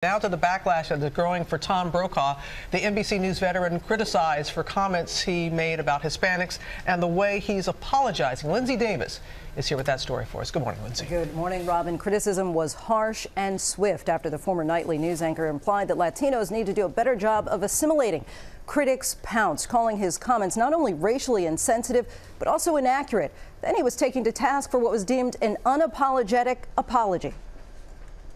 Now to the backlash that is growing for Tom Brokaw, the NBC News veteran criticized for comments he made about Hispanics and the way he's apologizing. Lindsey Davis is here with that story for us. Good morning, Lindsey. Good morning, Robin. Criticism was harsh and swift after the former nightly news anchor implied that Latinos need to do a better job of assimilating. Critics pounced, calling his comments not only racially insensitive, but also inaccurate. Then he was taken to task for what was deemed an unapologetic apology.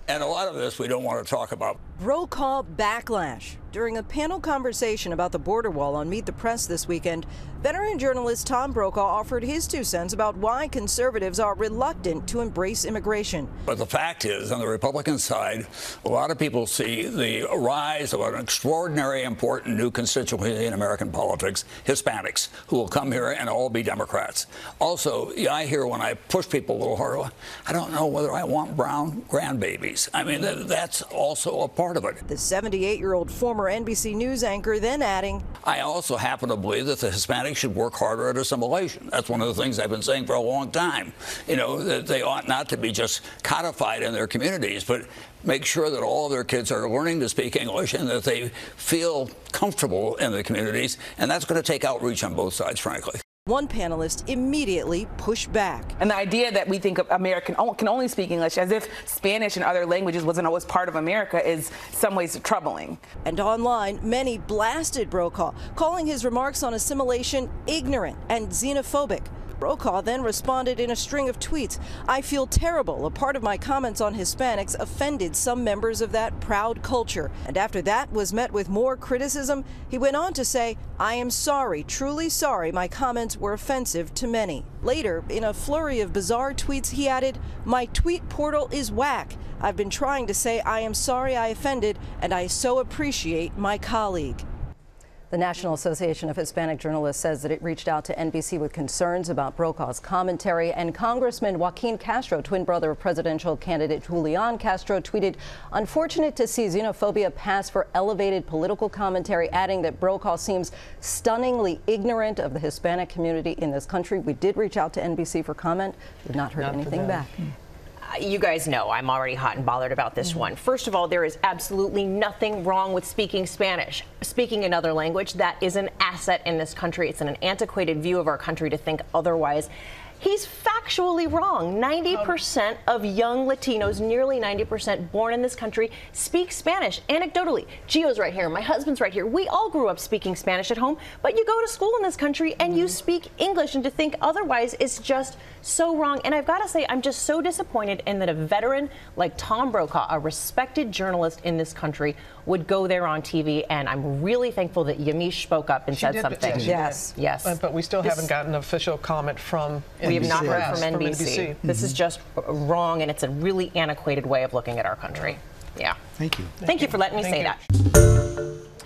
And a lot of this we don't want to talk about. Brokaw backlash. During a panel conversation about the border wall on Meet the Press this weekend, veteran journalist Tom Brokaw offered his two cents about why conservatives are reluctant to embrace immigration. But the fact is, on the Republican side, a lot of people see the rise of an extraordinary important new constituency in American politics, Hispanics, who will come here and all be Democrats. Also, I hear when I push people a little harder, I don't know whether I want brown grandbabies. I mean, that's also a part of it. The 78 year old former former NBC News anchor, then adding, I also happen to believe that the Hispanics should work harder at assimilation. That's one of the things I've been saying for a long time. You know, that they ought not to be just codified in their communities, but make sure that all of their kids are learning to speak English and that they feel comfortable in the communities. And that's going to take outreach on both sides, frankly. One panelist immediately pushed back. And the idea that we think of American oh, can only speak English as if Spanish and other languages wasn't always part of America is some ways troubling. And online, many blasted Brokaw, calling his remarks on assimilation ignorant and xenophobic. Brokaw then responded in a string of tweets. I feel terrible. A part of my comments on Hispanics offended some members of that proud culture. And after that was met with more criticism, he went on to say, I am sorry, truly sorry, my comments were offensive to many. Later, in a flurry of bizarre tweets, he added, My tweet portal is whack. I've been trying to say I am sorry I offended, and I so appreciate my colleague. The National Association of Hispanic Journalists says that it reached out to NBC with concerns about Brokaw's commentary, and Congressman Joaquin Castro, twin brother of presidential candidate Julian Castro, tweeted, Unfortunate to see xenophobia pass for elevated political commentary, adding that Brokaw seems stunningly ignorant of the Hispanic community in this country. We did reach out to NBC for comment. We've not heard anything back you guys know I'm already hot and bothered about this one. First of all, there is absolutely nothing wrong with speaking Spanish. Speaking another language, that is an asset in this country. It's an antiquated view of our country to think otherwise. He's factually wrong. 90% of young Latinos, nearly 90% born in this country, speak Spanish. Anecdotally, Gio's right here, my husband's right here. We all grew up speaking Spanish at home, but you go to school in this country and you mm-hmm. speak English, and to think otherwise is just so wrong. And I've got to say, I'm just so disappointed in that a veteran like Tom Brokaw, a respected journalist in this country, would go there on TV. And I'm really thankful that Yamiche spoke up and she said did, something. Yes. Yes. But, but we still this, haven't gotten an official comment from we have not heard from NBC. From NBC. This mm -hmm. is just wrong, and it's a really antiquated way of looking at our country. Yeah. Thank you. Thank, Thank you. you for letting me Thank say you. that.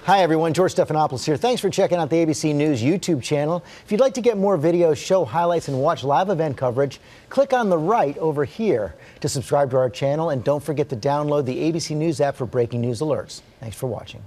Hi, everyone. George Stephanopoulos here. Thanks for checking out the ABC News YouTube channel. If you'd like to get more videos, show highlights, and watch live event coverage, click on the right over here to subscribe to our channel. And don't forget to download the ABC News app for breaking news alerts. Thanks for watching.